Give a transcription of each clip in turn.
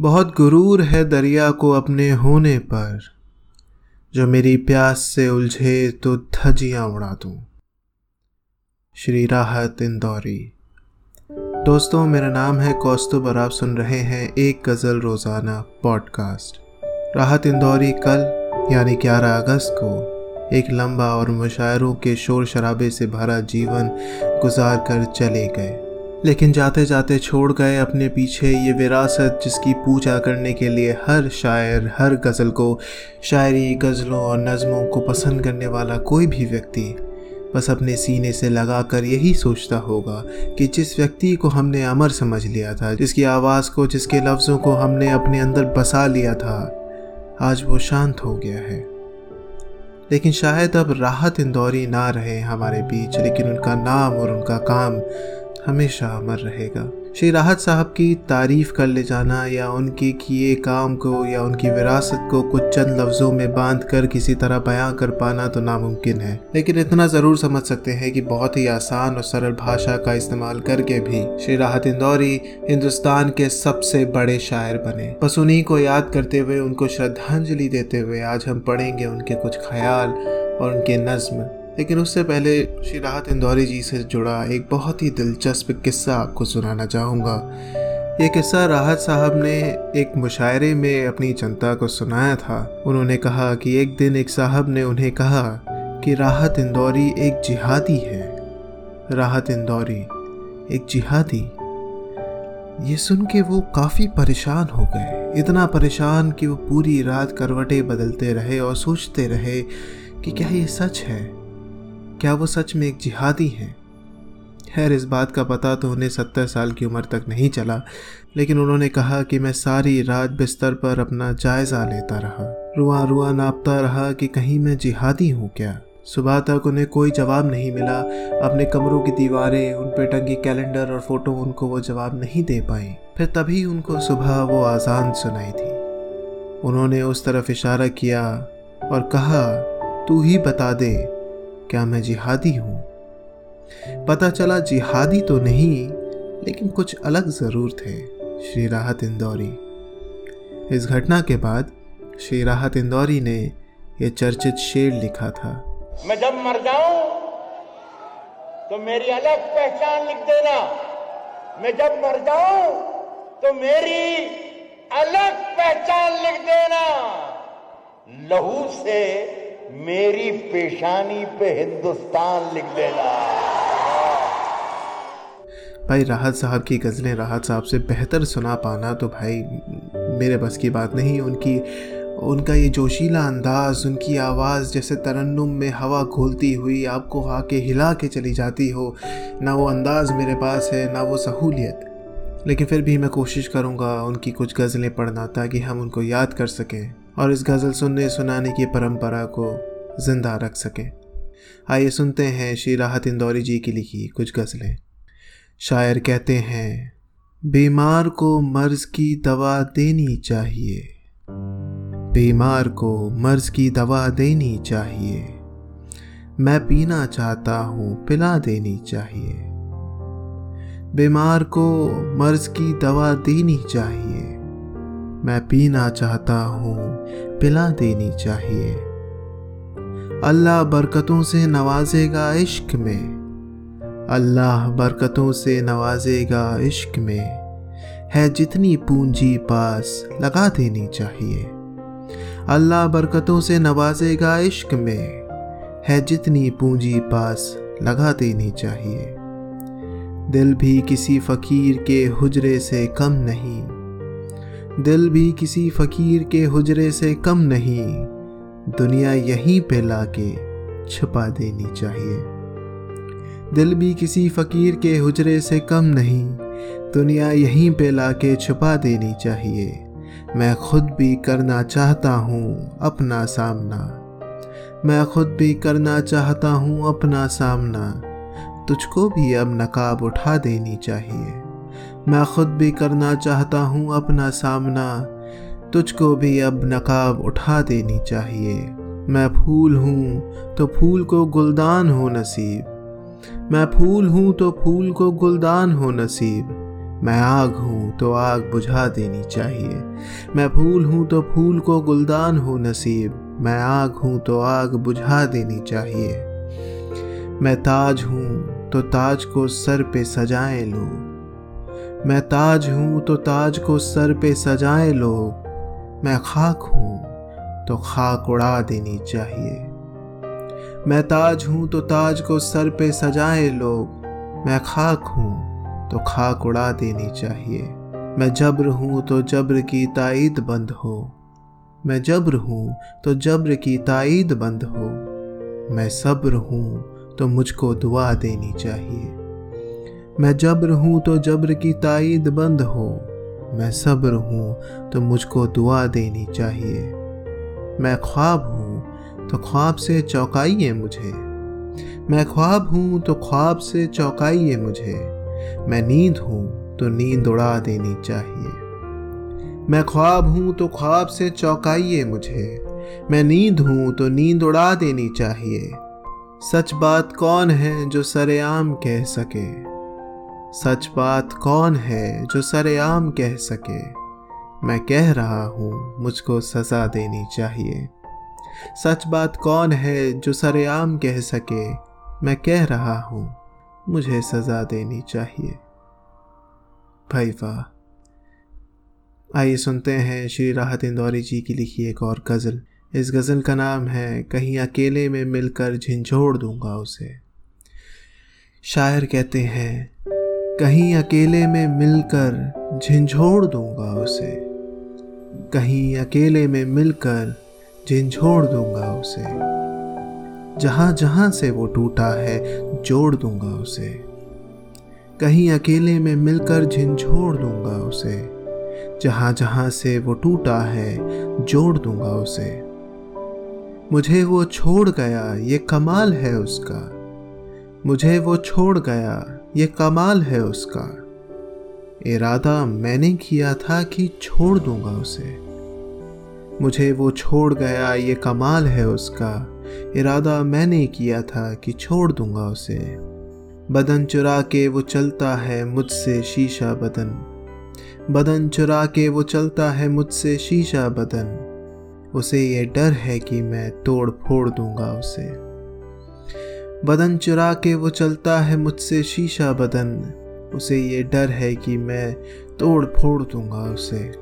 बहुत गुरूर है दरिया को अपने होने पर। जो मेरी प्यास से उलझे तो धजियाँ उड़ा दूँ। श्री राहत इंदौरी। दोस्तों, मेरा नाम है कौस्तुब और आप सुन रहे हैं एक गज़ल रोज़ाना पॉडकास्ट। राहत इंदौरी कल, यानी 11 अगस्त को, एक लंबा और मुशायरों के शोर शराबे से भरा जीवन गुजार कर चले गए। लेकिन जाते जाते छोड़ गए अपने पीछे ये विरासत जिसकी पूजा करने के लिए हर शायर, हर गज़ल को, शायरी गज़लों और नज़मों को पसंद करने वाला कोई भी व्यक्ति बस अपने सीने से लगा कर यही सोचता होगा कि जिस व्यक्ति को हमने अमर समझ लिया था, जिसकी आवाज़ को, जिसके लफ्ज़ों को हमने अपने अंदर बसा लिया था, आज वो शांत हो गया है। लेकिन शायद अब राहत इंदौरी ना रहे हमारे बीच, लेकिन उनका नाम और उनका काम हमेशा अमर रहेगा। श्री राहत साहब की तारीफ़ कर ले जाना या उनके किए काम को या उनकी विरासत को कुछ चंद लफ्ज़ों में बाँध कर किसी तरह बयां कर पाना तो नामुमकिन है। लेकिन इतना ज़रूर समझ सकते हैं कि बहुत ही आसान और सरल भाषा का इस्तेमाल करके भी श्री राहत इंदौरी हिंदुस्तान के सबसे बड़े शायर बने। बस उन्हीं को याद करते हुए उनको श्रद्धांजलि देते हुए आज हम पढ़ेंगे उनके कुछ ख्याल और उनके नज्म। लेकिन उससे पहले श्री राहत इंदौरी जी से जुड़ा एक बहुत ही दिलचस्प किस्सा आपको सुनाना चाहूँगा। ये किस्सा राहत साहब ने एक मुशायरे में अपनी जनता को सुनाया था। उन्होंने कहा कि एक दिन एक साहब ने उन्हें कहा कि राहत इंदौरी एक जिहादी है। राहत इंदौरी, एक जिहादी। ये सुन के वो काफ़ी परेशान हो गए। इतना परेशान कि वो पूरी रात करवटें बदलते रहे और सोचते रहे कि क्या ये सच है? क्या वो सच में एक जिहादी हैं? खैर, इस बात का पता तो उन्हें सत्तर साल की उम्र तक नहीं चला, लेकिन उन्होंने कहा कि मैं सारी रात बिस्तर पर अपना जायज़ा लेता रहा। रुआ रुआ नापता रहा कि कहीं मैं जिहादी हूँ क्या? सुबह तक उन्हें कोई जवाब नहीं मिला। अपने कमरों की दीवारें, उन पे टंगी कैलेंडर और फ़ोटो उनको वो जवाब नहीं दे पाई। फिर तभी उनको सुबह वो आज़ान सुनाई थी। उन्होंने उस तरफ़ इशारा किया और कहा, तू ही बता दे क्या मैं जिहादी हूँ? पता चला जिहादी तो नहीं, लेकिन कुछ अलग ज़रूर थे, श्री राहत इंदौरी। इस घटना के बाद श्री राहत इंदौरी ने यह चर्चित शेर लिखा था। मैं जब मर जाऊँ तो मेरी अलग पहचान लिख देना। मैं जब मर जाऊँ तो मेरी अलग पहचान लिख देना। लहू से मेरी पेशानी पे हिंदुस्तान लिख देना। भाई, राहत साहब की गज़लें राहत साहब से बेहतर सुना पाना तो भाई, मेरे बस की बात नहीं, उनकी, उनका ये जोशीला अंदाज, उनकी आवाज़ जैसे तरन्नुम में हवा घोलती हुई आपको आके हिला के चली जाती हो, ना वो अंदाज मेरे पास है, ना वो सहूलियत। लेकिन फिर भी मैं कोशिश करूँगा उनकी कुछ गज़लें पढ़ना ताकि हम उनको याद कर सकें। और इस गज़ल सुनने सुनाने की परंपरा को ज़िंदा रख सकें। आइए सुनते हैं श्री राहत इंदौरी जी की लिखी कुछ गज़लें। शायर कहते हैं, बीमार को मर्ज की दवा देनी चाहिए। बीमार को मर्ज की दवा देनी चाहिए। मैं पीना चाहता हूँ, पिला देनी चाहिए। बीमार को मर्ज की दवा देनी चाहिए। मैं पीना चाहता हूँ, पिला देनी चाहिए। अल्लाह बरकतों से नवाजेगा इश्क में। अल्लाह बरकतों से नवाजेगा इश्क में। है जितनी पूंजी पास, लगा देनी चाहिए। अल्लाह बरकतों से नवाजेगा इश्क में। है जितनी पूंजी पास, लगा देनी चाहिए। दिल भी किसी फ़कीर के हुजरे से कम नहीं। दिल भी किसी फ़कीर के हुजरे से कम नहीं। दुनिया यहीं पे लाके छुपा देनी चाहिए। दिल भी किसी फ़कीर के हुजरे से कम नहीं। दुनिया यहीं पे लाके छुपा देनी चाहिए। मैं खुद भी करना चाहता हूँ अपना सामना। मैं खुद भी करना चाहता हूँ अपना सामना। तुझको भी अब नकाब उठा देनी चाहिए। मैं खुद भी करना चाहता हूँ अपना सामना। तुझको भी अब नकाब उठा देनी चाहिए। मैं फूल हूँ तो फूल को गुलदान हो नसीब। मैं फूल हूँ तो फूल को गुलदान हो नसीब। मैं आग हूँ तो आग बुझा देनी चाहिए। मैं फूल हूँ तो फूल को गुलदान हो नसीब। मैं आग हूँ तो आग बुझा देनी चाहिए। मैं ताज हूँ तो ताज को सर पे सजाए लोग मैं ताज हूँ तो ताज को सर पे सजाए लोग। मैं खाक हूँ तो खाक उड़ा देनी चाहिए। मैं ताज हूँ तो ताज को सर पे सजाए लोग। मैं खाक हूँ तो खाक उड़ा देनी चाहिए। मैं जब्र हूँ तो जब्र की ताइद बंद हो। मैं जब्र हूँ तो जब्र की ताइद बंद हो। मैं सब्र हूँ तो मुझको दुआ देनी चाहिए। मैं जब्र हूँ तो जब्र की ताइद बंद हो। मैं सब्र हूँ तो मुझको दुआ देनी चाहिए। मैं ख्वाब हूँ तो ख्वाब से चौंकाइए मुझे। मैं ख्वाब हूँ तो ख्वाब से चौंकाइए मुझे। मैं नींद हूँ तो नींद उड़ा देनी चाहिए। मैं ख्वाब हूँ तो ख्वाब से चौंकाइए मुझे। मैं नींद हूँ तो नींद उड़ा देनी चाहिए। सच बात कौन है जो सरेआम कह सके? सच बात कौन है जो सरेआम कह सके? मैं कह रहा हूँ, मुझको सज़ा देनी चाहिए। सच बात कौन है जो सरेआम कह सके? मैं कह रहा हूँ, मुझे सजा देनी चाहिए। भाई वाह आइए सुनते हैं श्री राहत इंदौरी जी की लिखी एक और गज़ल। इस गज़ल का नाम है, कहीं अकेले में मिलकर झिझोड़ दूँगा उसे। शायर कहते हैं कहीं अकेले में मिलकर झिझोड़ दूँगा उसे। कहीं अकेले में मिलकर झिझोड़ दूँगा उसे। जहाँ जहाँ से वो टूटा है, जोड़ दूँगा उसे। कहीं अकेले में मिलकर झिझोड़ दूँगा उसे। जहाँ जहाँ से वो टूटा है, जोड़ दूँगा उसे। मुझे वो छोड़ गया, ये कमाल है उसका। मुझे वो छोड़ गया ये कमाल है उसका। इरादा मैंने किया था कि छोड़ दूँगा उसे। मुझे वो छोड़ गया, ये कमाल है उसका। इरादा मैंने किया था कि छोड़ दूँगा उसे। बदन चुरा के वो चलता है मुझसे शीशा बदन। बदन चुरा के वो चलता है मुझसे शीशा बदन। उसे ये डर है कि मैं तोड़ फोड़ दूँगा उसे। बदन चुरा के वो चलता है मुझसे शीशा बदन। उसे ये डर है कि मैं तोड़ फोड़ दूँगा उसे।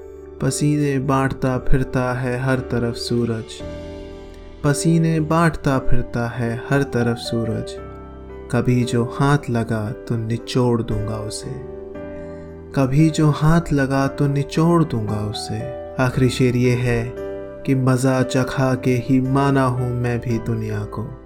पसीने बांटता फिरता है हर तरफ़ सूरज। पसीने बांटता फिरता है हर तरफ़ सूरज। कभी जो हाथ लगा तो निचोड़ दूँगा उसे। कभी जो हाथ लगा तो निचोड़ दूँगा उसे। आखिरी शेर ये है कि मज़ा चखा के ही माना हूँ मैं भी दुनिया को।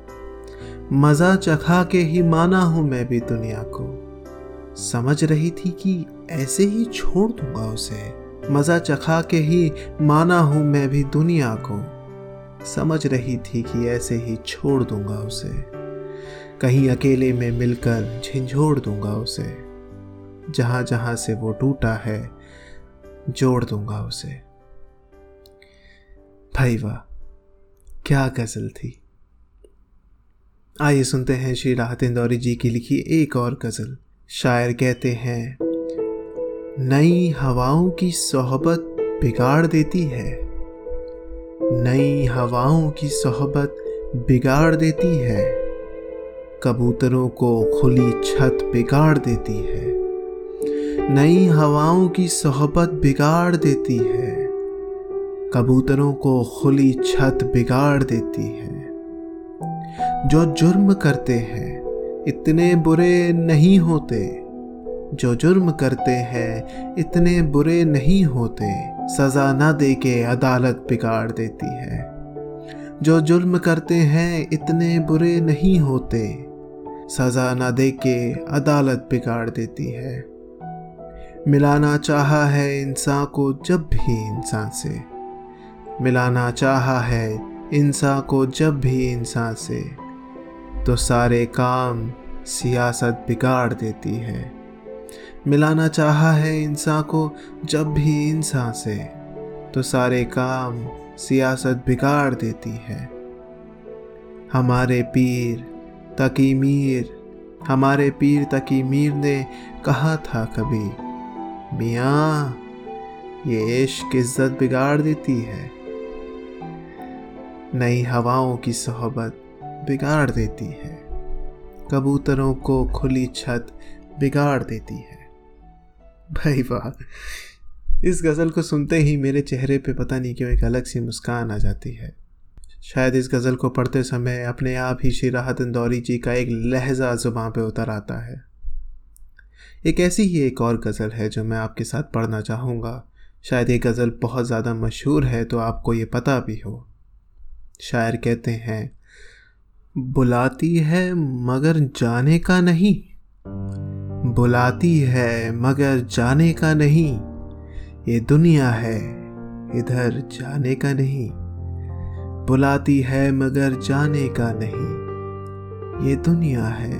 मज़ा चखा के ही माना हूँ मैं भी दुनिया को। समझ रही थी कि ऐसे ही छोड़ दूँगा उसे। मज़ा चखा के ही माना हूँ मैं भी दुनिया को। समझ रही थी कि ऐसे ही छोड़ दूँगा उसे। कहीं अकेले में मिलकर झिझोड़ दूँगा उसे। जहाँ जहाँ से वो टूटा है, जोड़ दूँगा उसे। भाई वाह क्या गज़ल थी। आइए सुनते हैं श्री राहत इंदौरी जी की लिखी एक और गज़ल। शायर कहते हैं, नई हवाओं की सोहबत बिगाड़ देती है। नई हवाओं की सोहबत बिगाड़ देती है। कबूतरों को खुली छत बिगाड़ देती है। नई हवाओं की सोहबत बिगाड़ देती है। कबूतरों को खुली छत बिगाड़ देती है। जो जुर्म करते हैं, इतने बुरे नहीं होते। जो जुर्म करते हैं, इतने बुरे नहीं होते। सज़ा न दे के अदालत बिगाड़ देती है। जो जुर्म करते हैं, इतने बुरे नहीं होते। सज़ा न दे के अदालत बिगाड़ देती है। मिलाना चाहा है इंसान को जब भी इंसान से। मिलाना चाहा है इंसान को जब भी इंसान से। तो सारे काम सियासत बिगाड़ देती है। मिलाना चाहा है इंसान को जब भी इंसान से तो सारे काम सियासत बिगाड़ देती है। हमारे पीर तकी मीर, हमारे पीर तकी मीर ने कहा था कभी, मियाँ, ये इश्क इज़्ज़त बिगाड़ देती है। नई हवाओं की सोहबत बिगाड़ देती है। कबूतरों को खुली छत बिगाड़ देती है। भाई वाह। इस गज़ल को सुनते ही मेरे चेहरे पे पता नहीं क्यों एक अलग सी मुस्कान आ जाती है। शायद इस गज़ल को पढ़ते समय अपने आप ही श्री राहत इंदौरी जी का एक लहजा ज़ुबान पे उतर आता है। एक ऐसी ही एक और गज़ल है जो मैं आपके साथ पढ़ना चाहूँगा। शायद ये गज़ल बहुत ज़्यादा मशहूर है तो आपको ये पता भी हो। शायर कहते हैं बुलाती है मगर जाने का नहीं। बुलाती है मगर जाने का नहीं। ये दुनिया है, इधर जाने का नहीं। बुलाती है मगर जाने का नहीं। ये दुनिया है,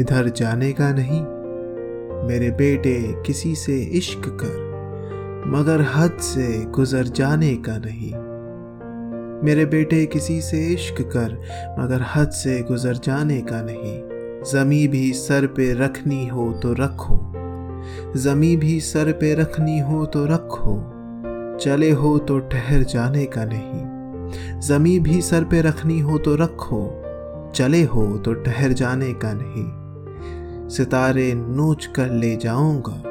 इधर जाने का नहीं। मेरे बेटे किसी से इश्क कर, मगर हद से गुजर जाने का नहीं। मेरे बेटे किसी से इश्क कर, मगर हद से गुजर जाने का नहीं। जमी भी सर पे रखनी हो तो रखो। जमी भी सर पे रखनी हो तो रखो। चले हो तो ठहर जाने का नहीं। जमी भी सर पे रखनी हो तो रखो। चले हो तो ठहर जाने का नहीं। सितारे नोच कर ले जाऊँगा।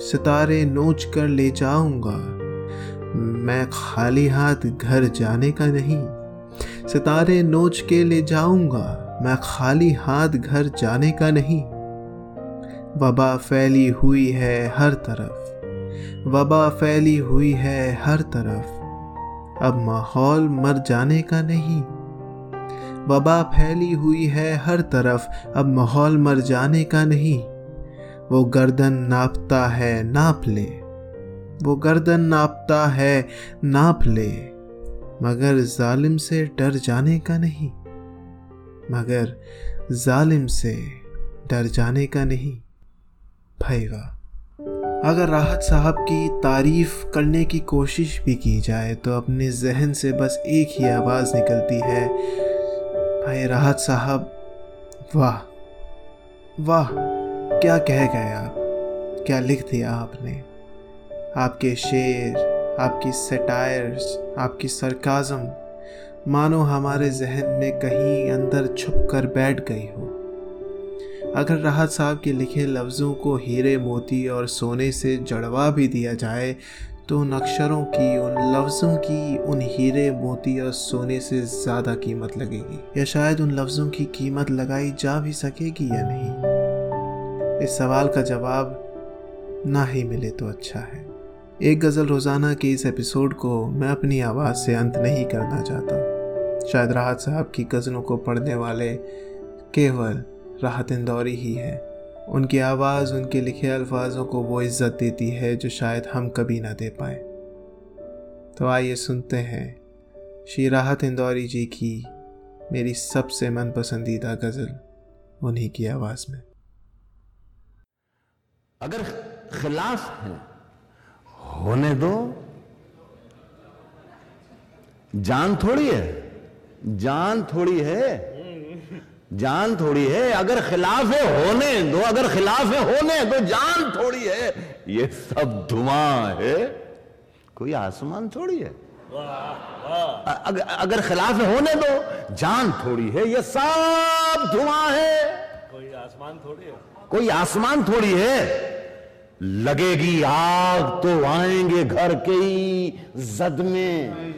सितारे नोच कर ले जाऊँगा। मैं खाली हाथ घर जाने का नहीं, सितारे नोच के ले जाऊँगा, मैं खाली हाथ घर जाने का नहीं। वबा फैली हुई है हर तरफ़, वबा फैली हुई है हर तरफ़, अब माहौल मर जाने का नहीं। वबा फैली हुई है हर तरफ़, अब माहौल मर जाने का नहीं। वो गर्दन नापता है, नाप ले वो गर्दन नापता है, नाप ले। मगर जालिम से डर जाने का नहीं। मगर जालिम से डर जाने का नहीं। वाह अगर राहत साहब की तारीफ़ करने की कोशिश भी की जाए तो अपने जहन से बस एक ही आवाज़ निकलती है, भाई राहत साहब, वाह वाह, क्या कह गए आप? क्या लिख दिया आपने? आपके शेर, आपकी सेटायर्स, आपकी सरकाज़म, मानो हमारे जहन में कहीं अंदर छुप कर बैठ गई हो। अगर राहत साहब के लिखे लफ्ज़ों को हीरे मोती और सोने से जड़वा भी दिया जाए तो उन अक्षरों की उन लफ्ज़ों की, उन हीरे मोती और सोने से ज़्यादा कीमत लगेगी। या शायद उन लफ्ज़ों की कीमत लगाई जा भी सकेगी या नहीं? इस सवाल का जवाब ना ही मिले तो अच्छा है। एक गज़ल रोज़ाना के इस एपिसोड को मैं अपनी आवाज़ से अंत नहीं करना चाहता। शायद राहत साहब की गज़लों को पढ़ने वाले केवल राहत इंदौरी ही है। उनकी आवाज़, उनके लिखे अल्फाजों को वो इज़्ज़त देती है जो शायद हम कभी ना दे पाए। तो आइए सुनते हैं श्री राहत इंदौरी जी की मेरी सबसे मन पसंदीदा गज़ल उन्हीं की आवाज़ में। अगर खिलाफ है होने दो। जान थोड़ी है। जान थोड़ी है। जान थोड़ी है। अगर खिलाफ है होने दो। अगर खिलाफ है होने दो। जान थोड़ी है। ये सब धुआँ है। कोई आसमान थोड़ी है? अगर, अगर खिलाफ है होने दो। जान थोड़ी है। ये सब धुआँ है। कोई आसमान थोड़ी है। कोई आसमान थोड़ी है। लगेगी आग तो आएँगे घर के ही जद में।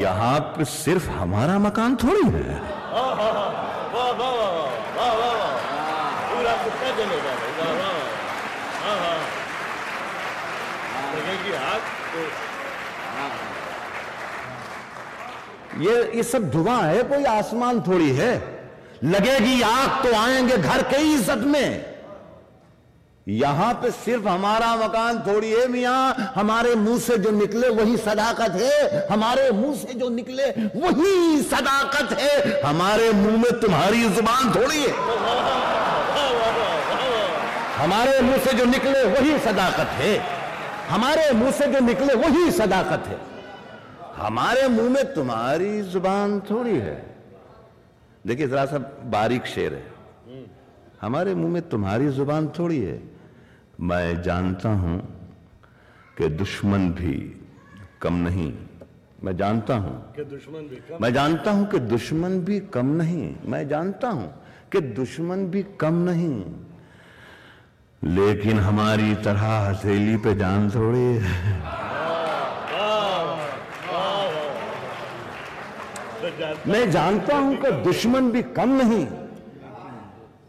यहाँ पे सिर्फ़ हमारा मकान थोड़ी है। पूरा ये ये सब धुआँ है, कोई आसमान थोड़ी है। लगेगी आग तो आएँगे घर के ही इज़्ज़त में। यहाँ पे सिर्फ़ हमारा मकान थोड़ी है मियाँ। हमारे मुँह से जो निकले वही सदाकत है। हमारे मुँह से जो निकले वही सदाकत है। हमारे मुँह में तुम्हारी ज़ुबान थोड़ी है। हमारे मुँह से जो निकले वही सदाकत है। हमारे मुँह से जो निकले वही सदाकत है। हमारे मुँह में तुम्हारी ज़ुबान थोड़ी है। देखिए, जरा सा बारीक शेर है। हमारे मुँह में तुम्हारी ज़ुबान थोड़ी है। मैं जानता हूँ कि दुश्मन भी कम नहीं। मैं जानता हूँ। कि दुश्मन भी कम मैं जानता हूँ कि दुश्मन भी कम नहीं। मैं जानता हूँ कि दुश्मन भी कम नहीं। लेकिन हमारी तरह हथेली पे जान थोड़ी। मैं जानता हूँ कि दुश्मन भी कम नहीं।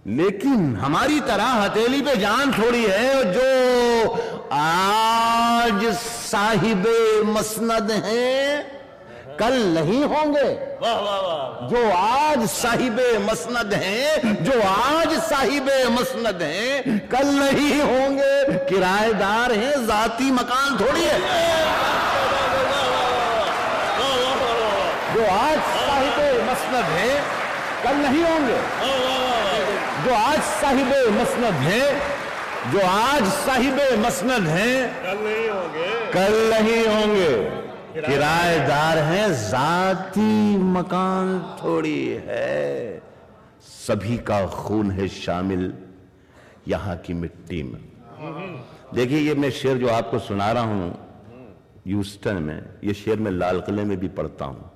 लेकिन हमारी तरह हथेली पे जान थोड़ी है जो आज साहिब मसनद हैं कल नहीं होंगे वाह वाह वाह जो आज साहिब मसनद हैं जो आज साहिब मसनद हैं कल नहीं होंगे किराएदार हैं जाती मकान थोड़ी है जो आज साहिब मसनद हैं कल नहीं होंगे। जो आज साहिब मसनद हैं जो आज साहिब मसनद हैं कल नहीं होंगे। कल नहीं होंगे। किराएदार हैं जाती मकान थोड़ी है। सभी का खून है शामिल यहाँ की मिट्टी में। देखिए ये मैं शेर जो आपको सुना रहा हूँ यूस्टन में ये शेर मैं लाल किले में भी पढ़ता हूँ।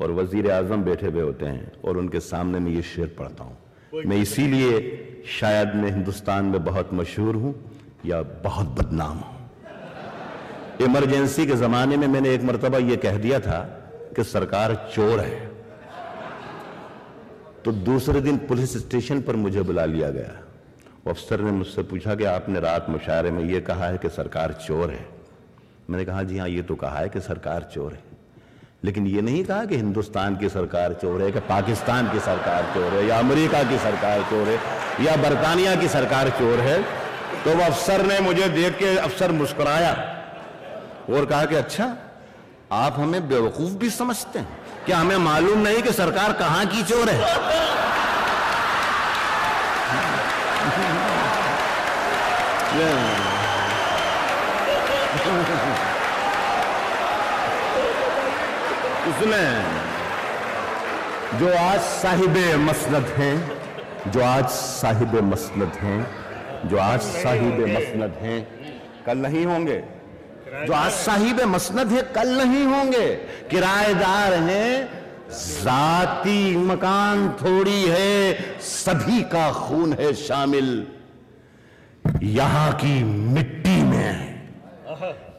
और वज़ीर आज़म बैठे हुए होते हैं और उनके सामने मैं ये शेर पढ़ता हूँ। मैं इसीलिए शायद मैं हिंदुस्तान में बहुत मशहूर हूँ या बहुत बदनाम हूँ। इमरजेंसी के जमाने में मैंने एक मरतबा यह कह दिया था कि सरकार चोर है। तो दूसरे दिन पुलिस स्टेशन पर मुझे बुला लिया गया। अफसर ने मुझसे पूछा कि आपने रात मुशायरे में यह कहा है कि सरकार चोर है। मैंने कहा जी हाँ ये तो कहा है कि सरकार चोर है। लेकिन ये नहीं कहा कि हिंदुस्तान की सरकार चोर है, कि पाकिस्तान की सरकार चोर है, या अमेरिका की सरकार चोर है, या बरतानिया की सरकार चोर है। तो वो अफसर ने मुझे देख के अफसर मुस्कुराया और कहा कि अच्छा आप हमें बेवकूफ़ भी समझते हैं। क्या हमें मालूम नहीं कि सरकार कहाँ की चोर है? उसने जो आज साहिब मसनद हैं, जो आज साहिब मसनद हैं, जो आज साहिब मसनद हैं, कल नहीं होंगे। जो आज साहिब मसनद है, कल नहीं होंगे। किराएदार हैं, जाती मकान थोड़ी है, सभी का खून है शामिल। यहाँ की मिट्टी में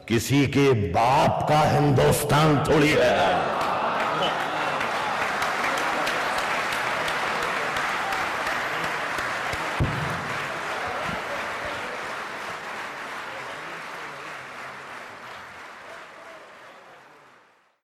किसी के बाप का हिंदुस्तान थोड़ी है।